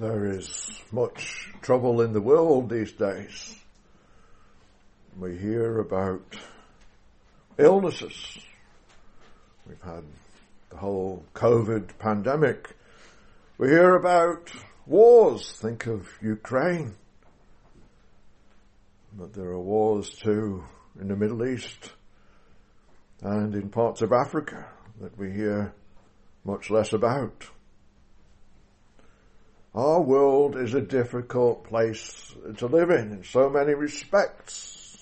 There is much trouble in the world these days. We hear about illnesses. We've had the whole COVID pandemic. We hear about wars. Think of Ukraine. But there are wars too in the Middle East and in parts of Africa that we hear much less about. Our world is a difficult place to live in in so many respects.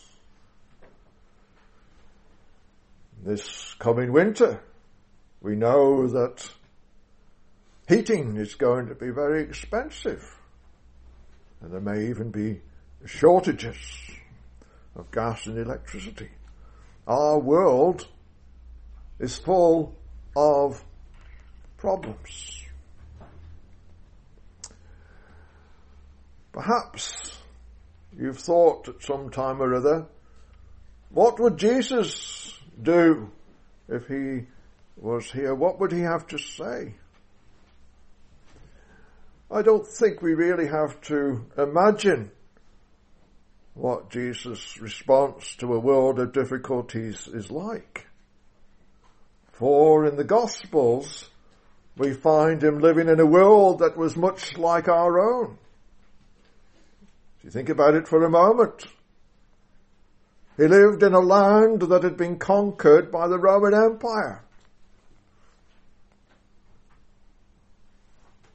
This coming winter, we know that heating is going to be very expensive. And there may even be shortages of gas and electricity. Our world is full of problems. Perhaps you've thought at some time or other, what would Jesus do if he was here? What would he have to say? I don't think we really have to imagine what Jesus' response to a world of difficulties is like. For in the Gospels, we find him living in a world that was much like our own you think about it for a moment, he lived in a land that had been conquered by the Roman Empire.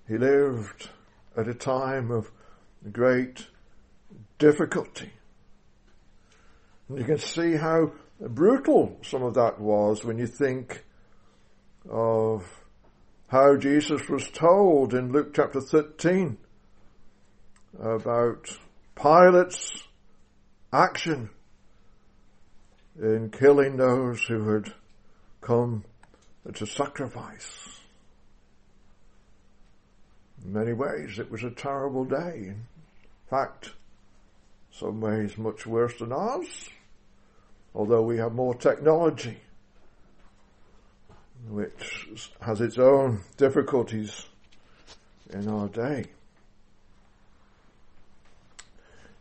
He lived at a time of great difficulty. And you can see how brutal some of that was when you think of how Jesus was told in Luke chapter 13 about Pilate's action in killing those who had come to sacrifice. In many ways, it was a terrible day. In fact, some ways much worse than ours, although we have more technology, which has its own difficulties in our day.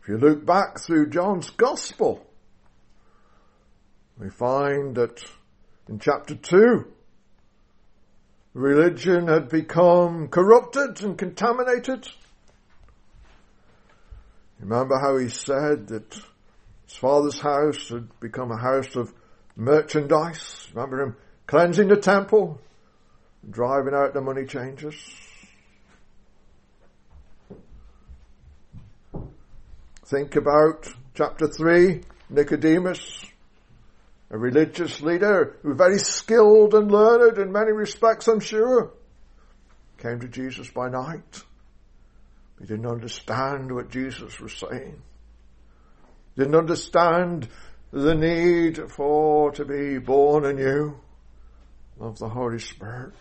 If you look back through John's Gospel, we find that in chapter 2, religion had become corrupted and contaminated. Remember how he said that his father's house had become a house of merchandise? Remember him cleansing the temple, driving out the money changers? Think about chapter 3, Nicodemus, a religious leader who was very skilled and learned in many respects, I'm sure, came to Jesus by night. He didn't understand what Jesus was saying. Didn't understand the need for to be born anew of the Holy Spirit.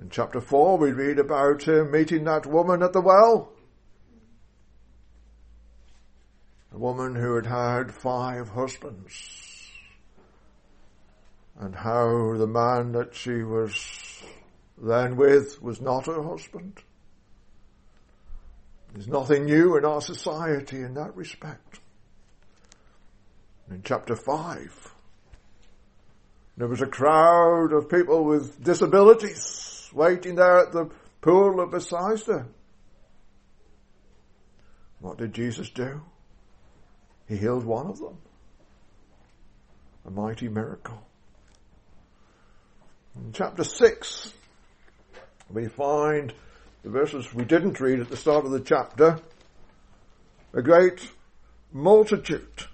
In chapter 4 we read about him meeting that woman at the well. A woman who had had five husbands. And how the man that she was then with was not her husband. There's nothing new in our society in that respect. In chapter 5, there was a crowd of people with disabilities waiting there at the pool of Bethesda. What did Jesus do? He healed one of them. A mighty miracle. In chapter 6, we find the verses we didn't read at the start of the chapter. A great multitude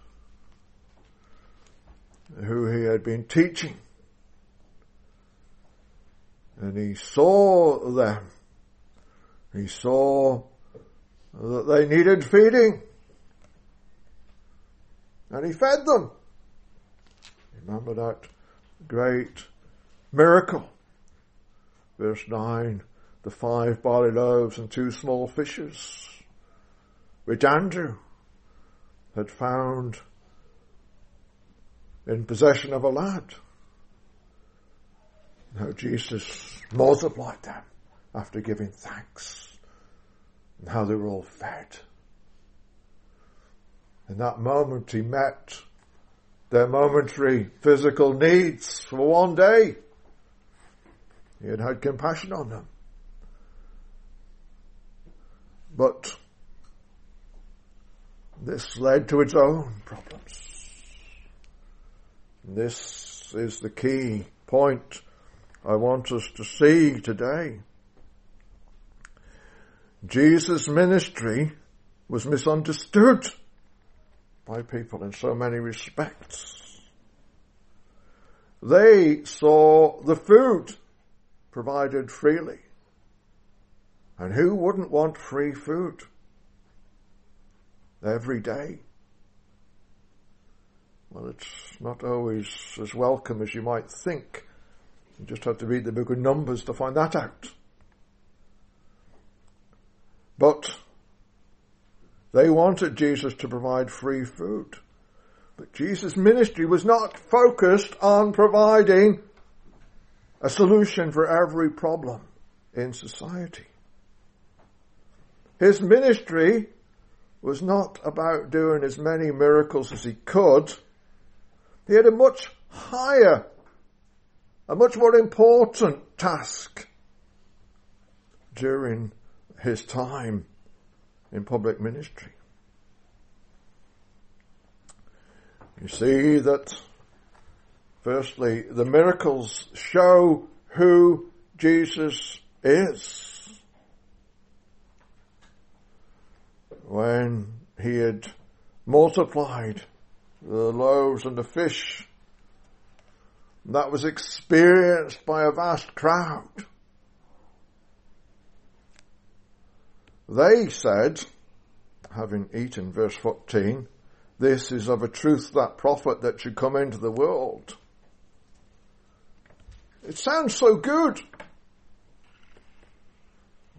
who he had been teaching and he saw them. He saw that they needed feeding. And he fed them. Remember that great miracle. Verse 9, the five barley loaves and two small fishes, which Andrew had found in possession of a lad. No, Jesus multiplied them after giving thanks and how they were all fed. In that moment he met their momentary physical needs for one day. He had had compassion on them. But this led to its own problems. This is the key point I want us to see today. Jesus' ministry was misunderstood by people in so many respects. They saw the food provided freely. And who wouldn't want free food? Every day. Well, it's not always as welcome as you might think. You just have to read the book of Numbers to find that out. But they wanted Jesus to provide free food. But Jesus' ministry was not focused on providing a solution for every problem in society. His ministry was not about doing as many miracles as he could. He had a much higher, a much more important task during his time in public ministry. You see that firstly, the miracles show who Jesus is. When he had multiplied the loaves and the fish, that was experienced by a vast crowd. They said, having eaten, verse 14, this is of a truth that prophet that should come into the world. It sounds so good.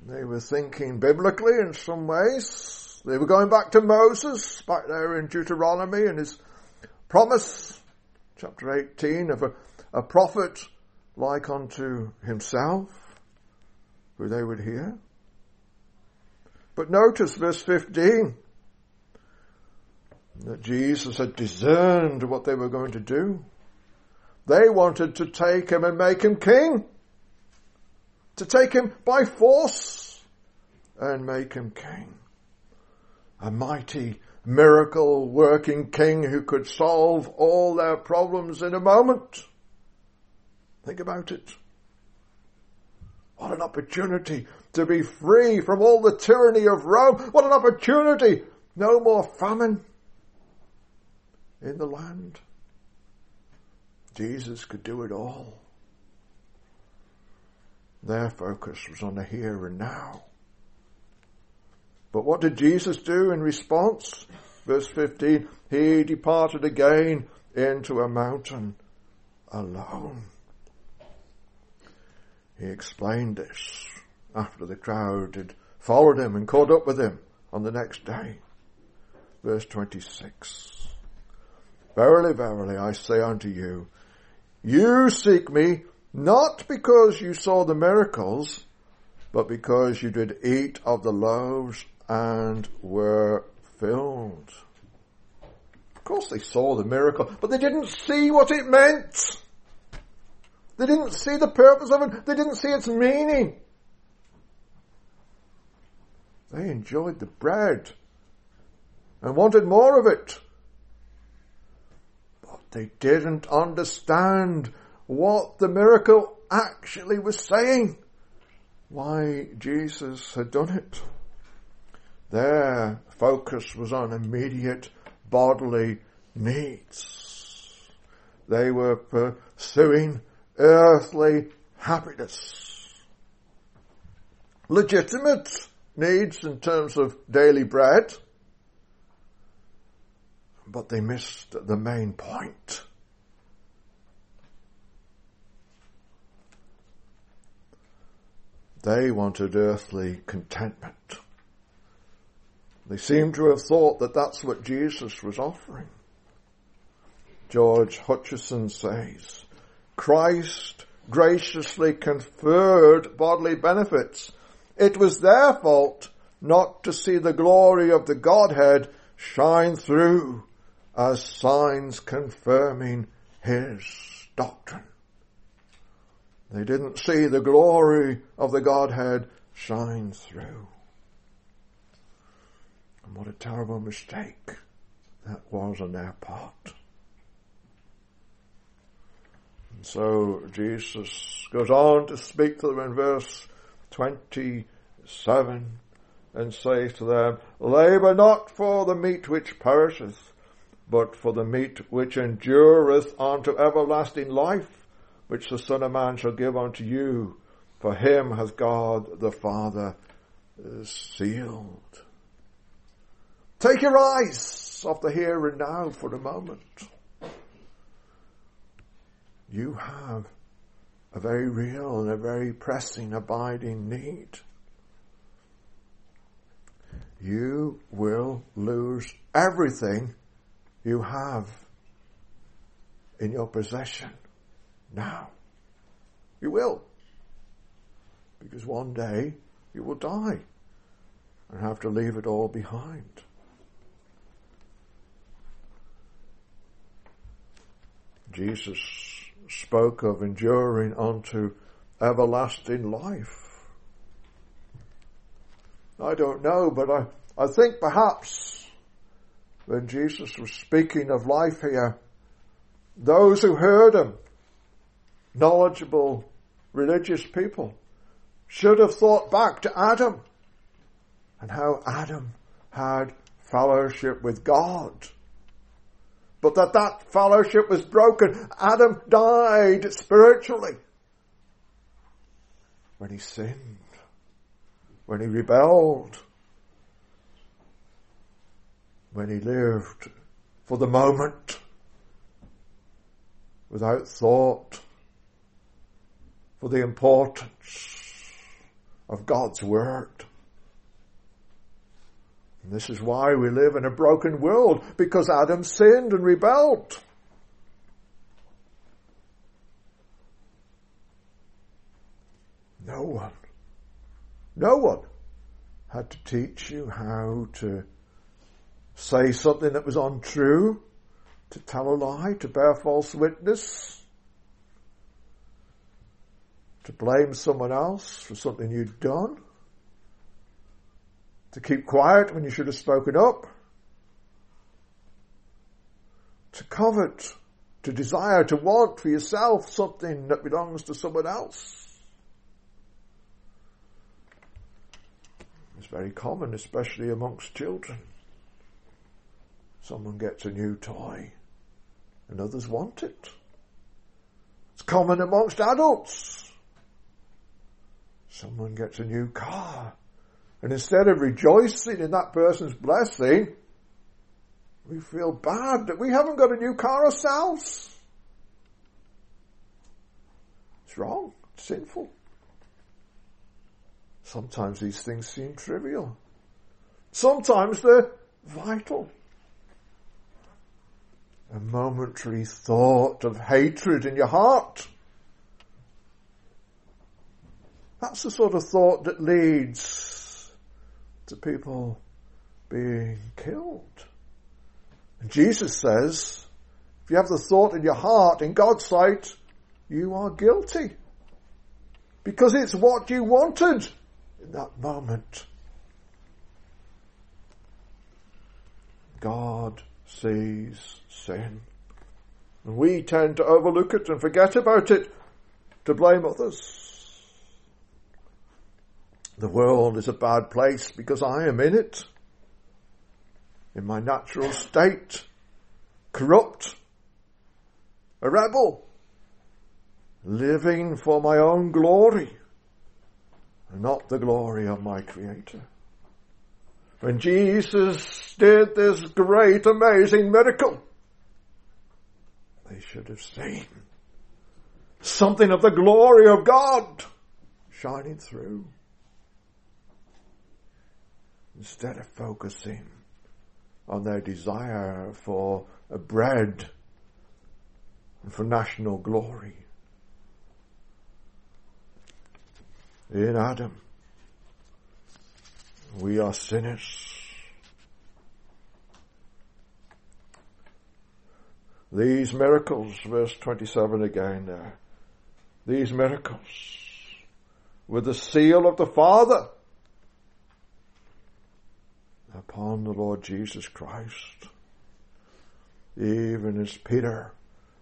They were thinking biblically in some ways. They were going back to Moses, back there in Deuteronomy and his promise, chapter 18, of a, a prophet like unto himself, who they would hear. But notice verse 15 that Jesus had discerned what they were going to do. They wanted to take him and make him king. To take him by force and make him king. A mighty miracle working king who could solve all their problems in a moment. Think about it. What an opportunity to be free from all the tyranny of Rome. What an opportunity. No more famine in the land. Jesus could do it all. Their focus was on the here and now. But what did Jesus do in response? Verse 15, he departed again into a mountain alone. He explained this after the crowd had followed him and caught up with him on the next day. Verse 26. Verily, verily, I say unto you, you seek me not because you saw the miracles, but because you did eat of the loaves and were filled. Of course they saw the miracle, but they didn't see what it meant. They didn't see the purpose of it. They didn't see its meaning. They enjoyed the bread and wanted more of it. But they didn't understand what the miracle actually was saying. Why Jesus had done it. Their focus was on immediate bodily needs. They were pursuing earthly happiness. Legitimate needs in terms of daily bread, but they missed the main point. They wanted earthly contentment. They seem to have thought that that's what Jesus was offering. George Hutcheson says, Christ graciously conferred bodily benefits. It was their fault not to see the glory of the Godhead shine through as signs confirming his doctrine. They didn't see the glory of the Godhead shine through. And what a terrible mistake that was on their part. So Jesus goes on to speak to them in verse 27 and says to them, Labour not for the meat which perisheth, but for the meat which endureth unto everlasting life, which the Son of Man shall give unto you. For him hath God the Father sealed. Take your eyes off the here and now for a moment. You have a very real and a very pressing, abiding need. You will lose everything you have in your possession now. You will. Because one day you will die and have to leave it all behind. Jesus spoke of enduring unto everlasting life. I don't know, but I, I think perhaps when Jesus was speaking of life here, those who heard him, knowledgeable religious people, should have thought back to Adam and how Adam had fellowship with God. But that that fellowship was broken. Adam died spiritually. When he sinned, when he rebelled, when he lived for the moment. Without thought. For the importance of God's Word. And this is why we live in a broken world, because Adam sinned and rebelled. No one, no one had to teach you how to say something that was untrue, to tell a lie, to bear false witness, to blame someone else for something you'd done, to keep quiet when you should have spoken up, to covet, to desire, to want for yourself something that belongs to someone else. It's very common, especially amongst children. Someone gets a new toy and others want it. It's common amongst adults. Someone gets a new car. And instead of rejoicing in that person's blessing, we feel bad that we haven't got a new car ourselves. It's wrong. It's sinful. Sometimes these things seem trivial. Sometimes they're vital. A momentary thought of hatred in your heart That's the sort of thought that leads to people being killed. And Jesus says, if you have the thought in your heart, in God's sight, you are guilty. Because it's what you wanted in that moment. God sees sin. And we tend to overlook it and forget about it to blame others. The world is a bad place because I am in it. In my natural state. Corrupt. A rebel. Living for my own glory. Not the glory of my Creator. When Jesus did this great amazing miracle, they should have seen something of the glory of God shining through instead of focusing on their desire for bread and for national glory. in Adam. We are sinners. These miracles, verse 27 again there, these miracles with the seal of the Father upon the Lord Jesus Christ. Even as Peter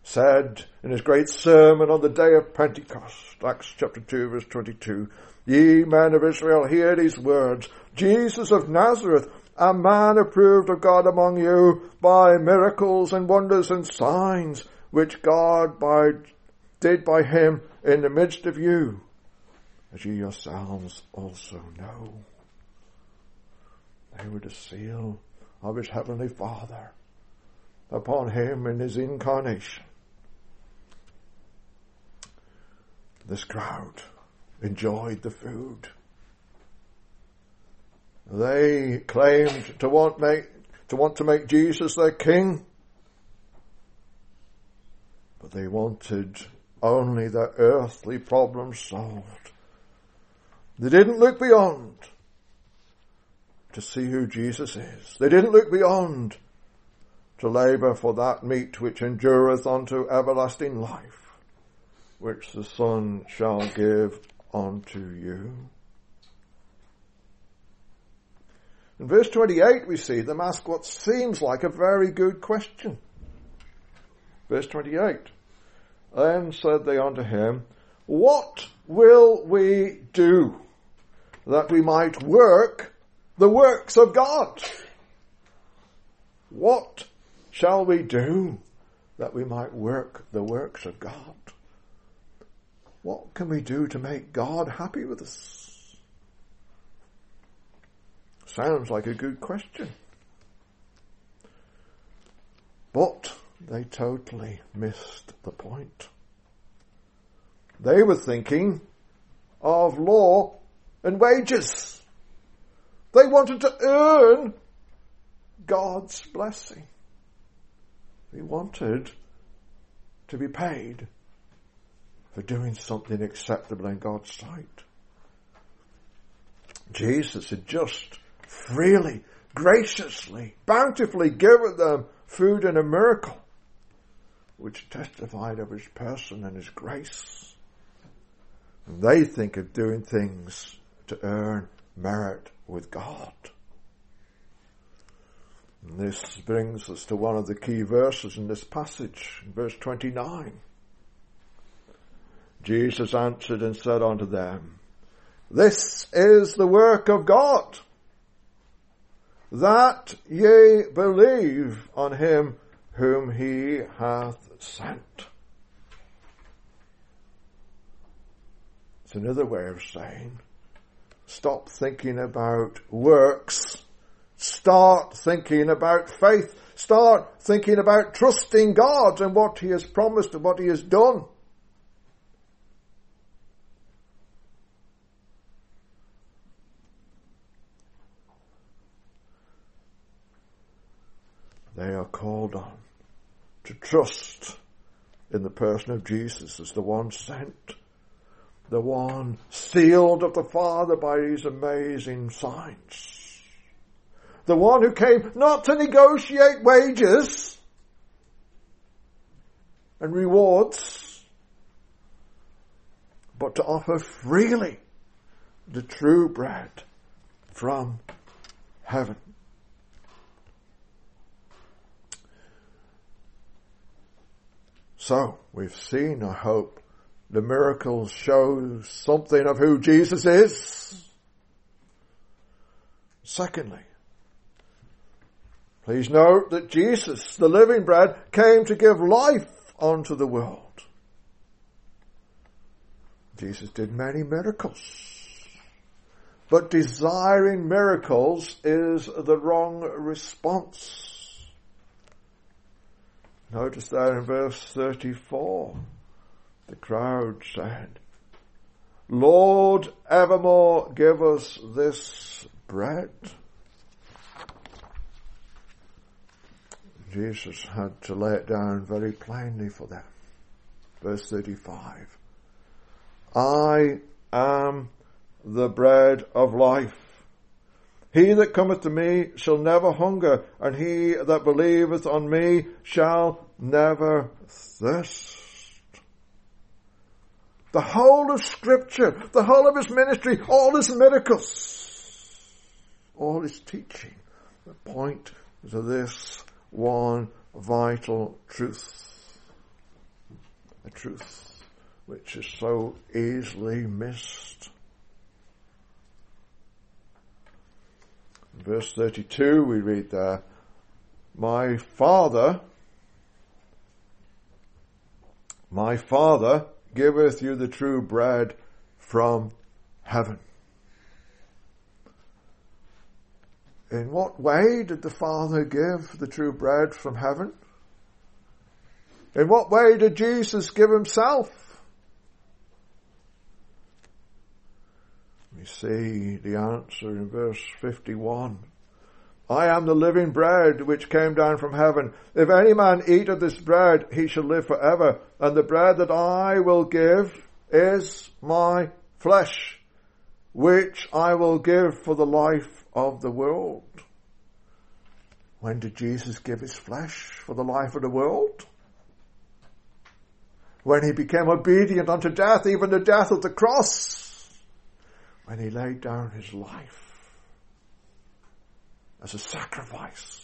said in his great sermon on the day of Pentecost, Acts chapter 2 verse 22, Ye men of Israel, hear these words. Jesus of Nazareth, a man approved of God among you by miracles and wonders and signs, which God by, did by him in the midst of you, as ye yourselves also know. They were the seal of his heavenly Father upon him in his incarnation. This crowd enjoyed the food. They claimed to want make, to want to make Jesus their king, but they wanted only their earthly problems solved. They didn't look beyond to see who Jesus is. They didn't look beyond to labour for that meat which endureth unto everlasting life, which the Son shall give unto you. In verse 28 we see them ask what seems like a very good question. Verse 28. Then said they unto him, What will we do that we might work the works of God? What shall we do that we might work the works of God? What can we do to make God happy with us? Sounds like a good question. But they totally missed the point. They were thinking of law and wages. They wanted to earn God's blessing. They wanted to be paid for doing something acceptable in God's sight. Jesus had just freely, graciously, bountifully given them food and a miracle, which testified of his person and his grace. And they think of doing things to earn merit with God. And this brings us to one of the key verses in this passage, verse 29. Jesus answered and said unto them, This is the work of God, that ye believe on him whom he hath sent. It's another way of saying, stop thinking about works, start thinking about faith, start thinking about trusting God and what he has promised and what he has done. they are called on to trust in the person of Jesus as the one sent, the one sealed of the Father by these amazing signs, the one who came not to negotiate wages and rewards, but to offer freely the true bread from heaven. So, we've seen, I hope, the miracles show something of who Jesus is. Secondly, please note that Jesus, the living bread, came to give life unto the world. Jesus did many miracles. But desiring miracles is the wrong response. Notice there in verse 34, the crowd said, Lord, evermore give us this bread. Jesus had to lay it down very plainly for them. Verse 35. I am the bread of life. He that cometh to me shall never hunger, and he that believeth on me shall never thirst. The whole of scripture, the whole of his ministry, all his miracles, all his teaching, the point to this one vital truth. A truth which is so easily missed. verse 32 we read there, My Father, my Father giveth you the true bread from heaven. In what way did the Father give the true bread from heaven? In what way did Jesus give himself? We see the answer in verse 51. I am the living bread which came down from heaven. If any man eat of this bread, he shall live forever. And the bread that I will give is my flesh, which I will give for the life of the world. When did Jesus give his flesh for the life of the world? When he became obedient unto death, even the death of the cross. When he laid down his life as a sacrifice.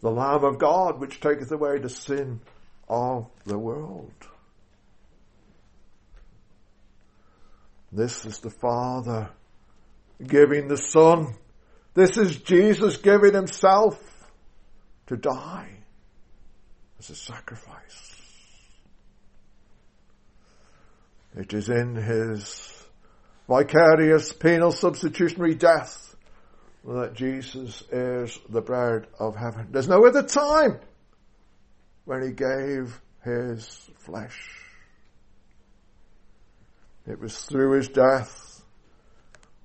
The Lamb of God which taketh away the sin of the world. This is the Father giving the Son. This is Jesus giving Himself to die as a sacrifice. It is in His vicarious penal substitutionary death that Jesus is the bread of heaven. There's no other time when he gave his flesh. It was through his death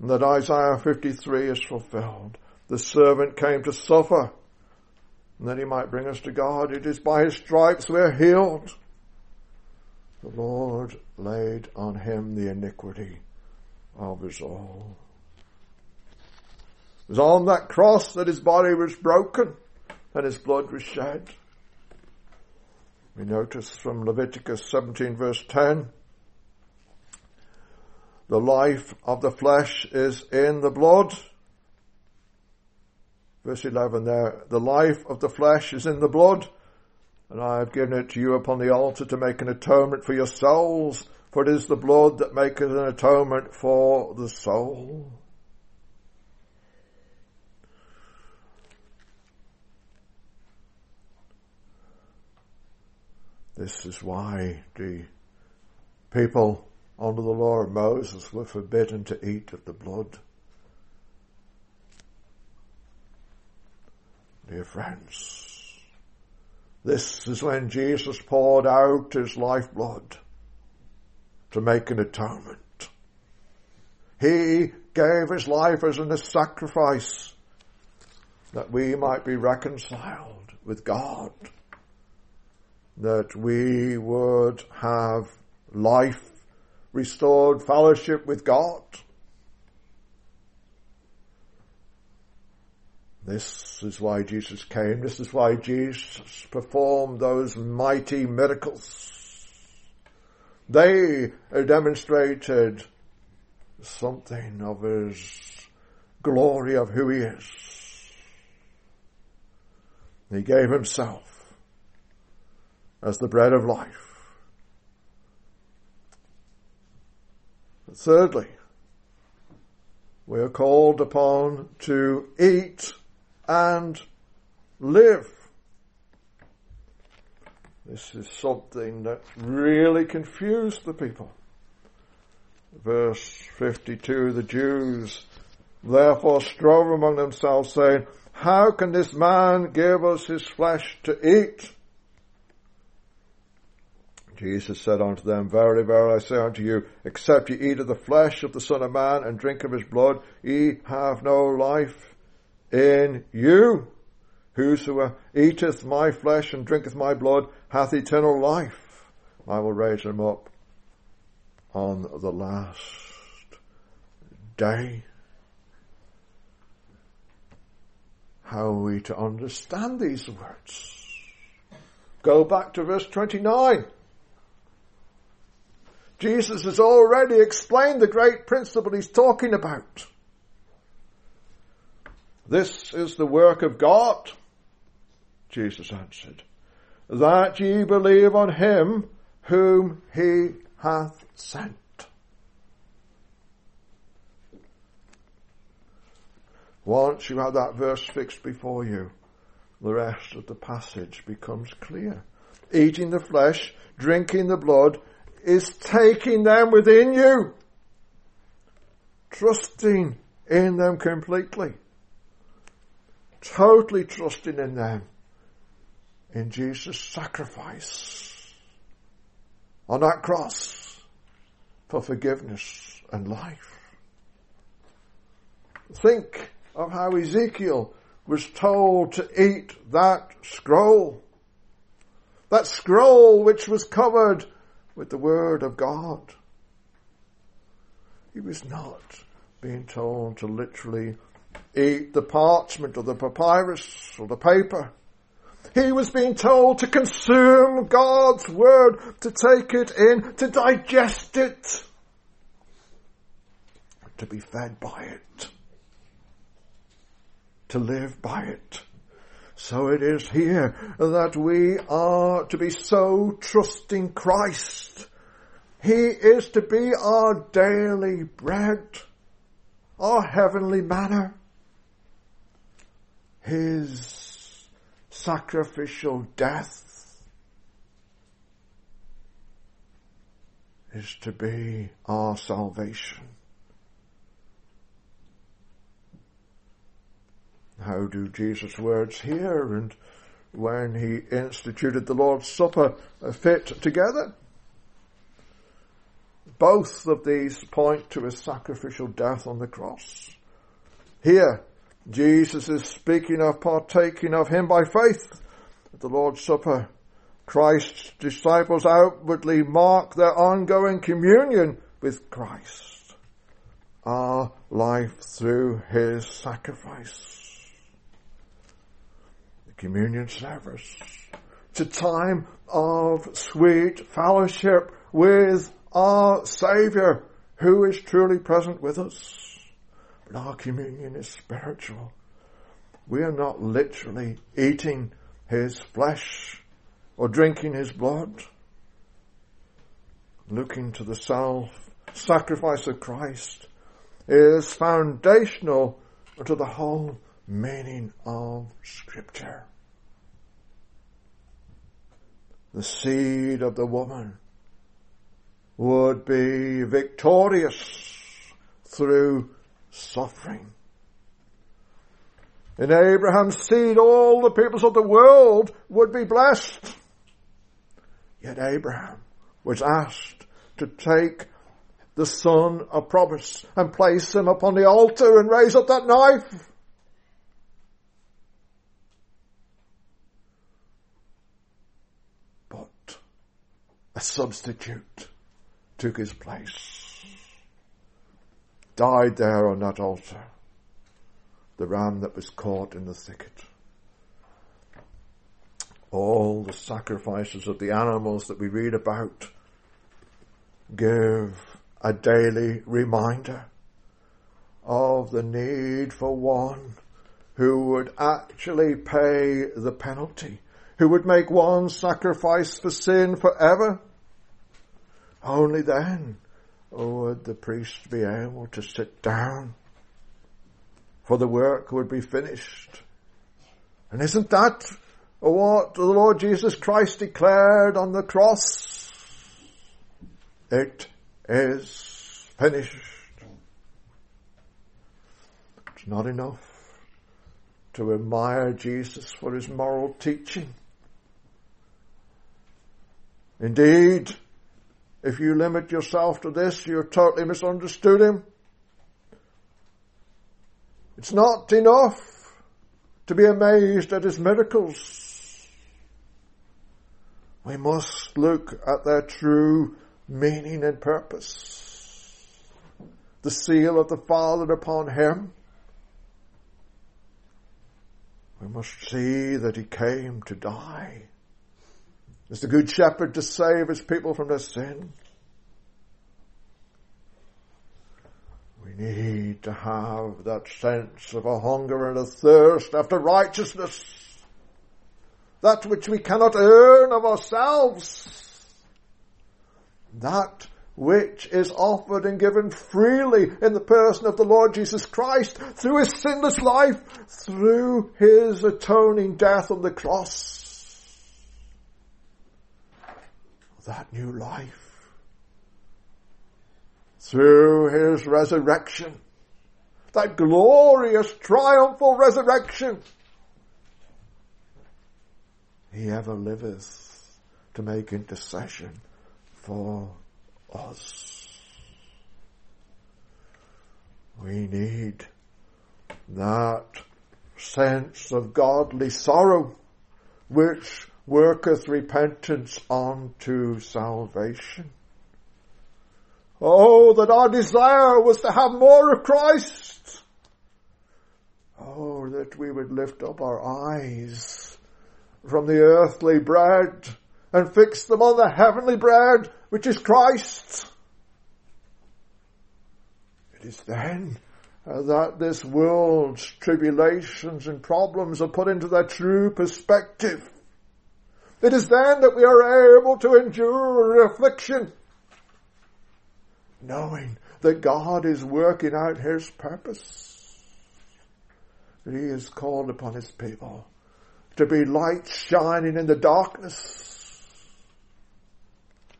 that Isaiah 53 is fulfilled. The servant came to suffer that he might bring us to God. It is by his stripes we're healed. The Lord laid on him the iniquity of us all. It was on that cross that his body was broken and his blood was shed. We notice from Leviticus 17 verse 10, the life of the flesh is in the blood. Verse 11 there, the life of the flesh is in the blood, and I have given it to you upon the altar to make an atonement for your souls, for it is the blood that maketh an atonement for the soul. This is why the people under the law of Moses were forbidden to eat of the blood. Dear friends, this is when Jesus poured out his lifeblood to make an atonement. He gave his life as a sacrifice that we might be reconciled with God that we would have life, restored fellowship with God. This is why Jesus came. This is why Jesus performed those mighty miracles. They demonstrated something of his glory of who he is. He gave himself as the bread of life. But thirdly, we are called upon to eat and live. This is something that really confused the people. Verse 52, the Jews therefore strove among themselves saying, how can this man give us his flesh to eat? Jesus said unto them, Verily, verily, I say unto you, except ye eat of the flesh of the Son of Man and drink of his blood, ye have no life in you. Whosoever eateth my flesh and drinketh my blood hath eternal life. I will raise him up on the last day. How are we to understand these words? Go back to verse 29. Jesus has already explained the great principle he's talking about. This is the work of God, Jesus answered, that ye believe on him whom he hath sent. Once you have that verse fixed before you, the rest of the passage becomes clear. Eating the flesh, drinking the blood, is taking them within you. Trusting in them completely. Totally trusting in them. In Jesus' sacrifice on that cross for forgiveness and life. Think of how Ezekiel was told to eat that scroll. That scroll which was covered with the Word of God. He was not being told to literally eat the parchment or the papyrus or the paper. He was being told to consume God's Word, to take it in, to digest it, to be fed by it to live by it. So it is here that we are to be so trusting Christ. He is to be our daily bread, our heavenly manna. His sacrificial death is to be our salvation. How do Jesus' words here and when he instituted the Lord's Supper fit together? Both of these point to his sacrificial death on the cross. Here, Jesus is speaking of partaking of him by faith at the Lord's Supper. Christ's disciples outwardly mark their ongoing communion with Christ, our life through his sacrifice communion service. It's a time of sweet fellowship with our Saviour who is truly present with us. But our communion is spiritual. We are not literally eating His flesh or drinking His blood. Looking to the self-sacrifice of Christ is foundational to the whole meaning of Scripture the seed of the woman would be victorious through suffering. In Abraham's seed, all the peoples of the world would be blessed. Yet Abraham was asked to take the son of promise and place him upon the altar and raise up that knife. a substitute took his place. Died there on that altar. The ram that was caught in the thicket. All the sacrifices of the animals that we read about give a daily reminder of the need for one who would actually pay the penalty who would make one sacrifice for sin forever. Only then would the priest be able to sit down, for the work would be finished. And isn't that what the Lord Jesus Christ declared on the cross? It is finished. It's not enough to admire Jesus for his moral teaching. Indeed, if you limit yourself to this, you're totally misunderstood him. It's not enough to be amazed at his miracles. We must look at their true meaning and purpose. The seal of the Father upon him. We must see that he came to die. As the good shepherd to save his people from their sin. We need to have that sense of a hunger and a thirst after righteousness. That which we cannot earn of ourselves that which is offered and given freely in the person of the Lord Jesus Christ through his sinless life, through his atoning death on the cross. That new life. Through his resurrection. That glorious, triumphal resurrection. He ever liveth to make intercession for us. We need that sense of godly sorrow which worketh repentance unto salvation. Oh, that our desire was to have more of Christ. Oh, that we would lift up our eyes from the earthly bread and fix them on the heavenly bread, which is Christ. It is then that this world's tribulations and problems are put into their true perspective. It is then that we are able to endure affliction, knowing that God is working out His purpose. That He has called upon His people to be light shining in the darkness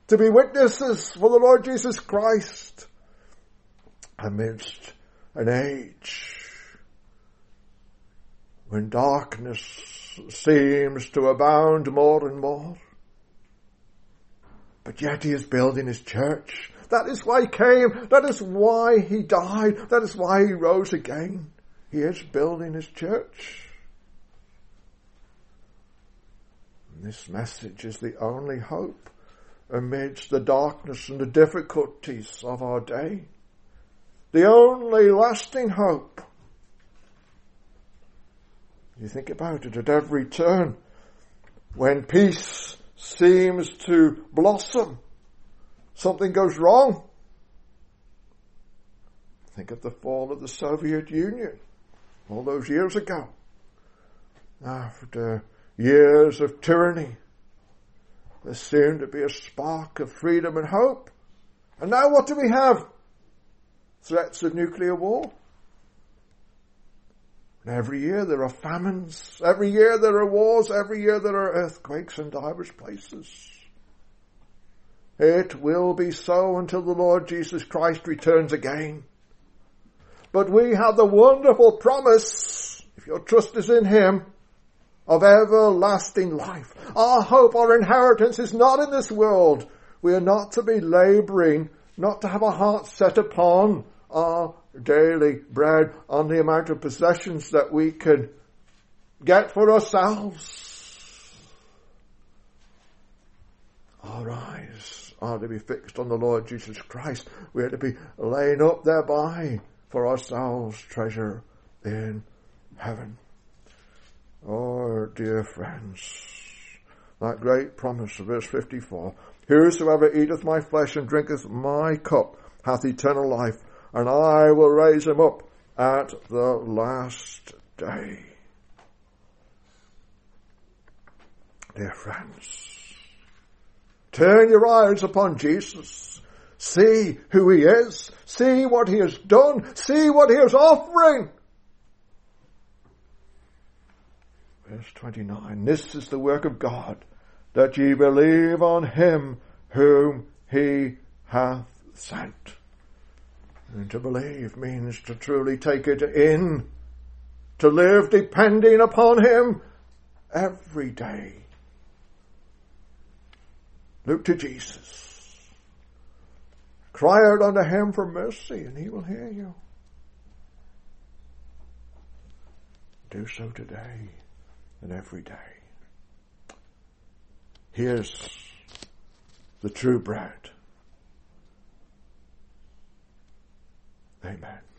to be witnesses for the Lord Jesus Christ amidst an age when darkness seems to abound more and more. But yet he is building his church. That is why he came. That is why he died. That is why he rose again. He is building his church. And this message is the only hope amidst the darkness and the difficulties of our day. The only lasting hope. You think about it at every turn. When peace seems to blossom, something goes wrong. Think of the fall of the Soviet Union all those years ago. After years of tyranny, there seemed to be a spark of freedom and hope. And now what do we have? Threats of nuclear war. And every year there are famines. Every year there are wars. Every year there are earthquakes in divers places. It will be so until the Lord Jesus Christ returns again. But we have the wonderful promise, if your trust is in Him, of everlasting life. Our hope, our inheritance is not in this world. We are not to be laboring, not to have our hearts set upon our daily bread, on the amount of possessions that we can get for ourselves. Our eyes are to be fixed on the Lord Jesus Christ. We are to be laying up thereby for ourselves treasure in heaven. Oh, dear friends, that great promise of verse 54, Whosoever eateth my flesh and drinketh my cup hath eternal life, and I will raise him up at the last day. Dear friends, turn your eyes upon Jesus. See who he is. See what he has done. See what he is offering. Verse 29. This is the work of God, that ye believe on him whom he hath sent. And to believe means to truly take it in, to live depending upon him every day. Look to Jesus. Cry out unto him for mercy and he will hear you. Do so today and every day. Here's the true bread Amen.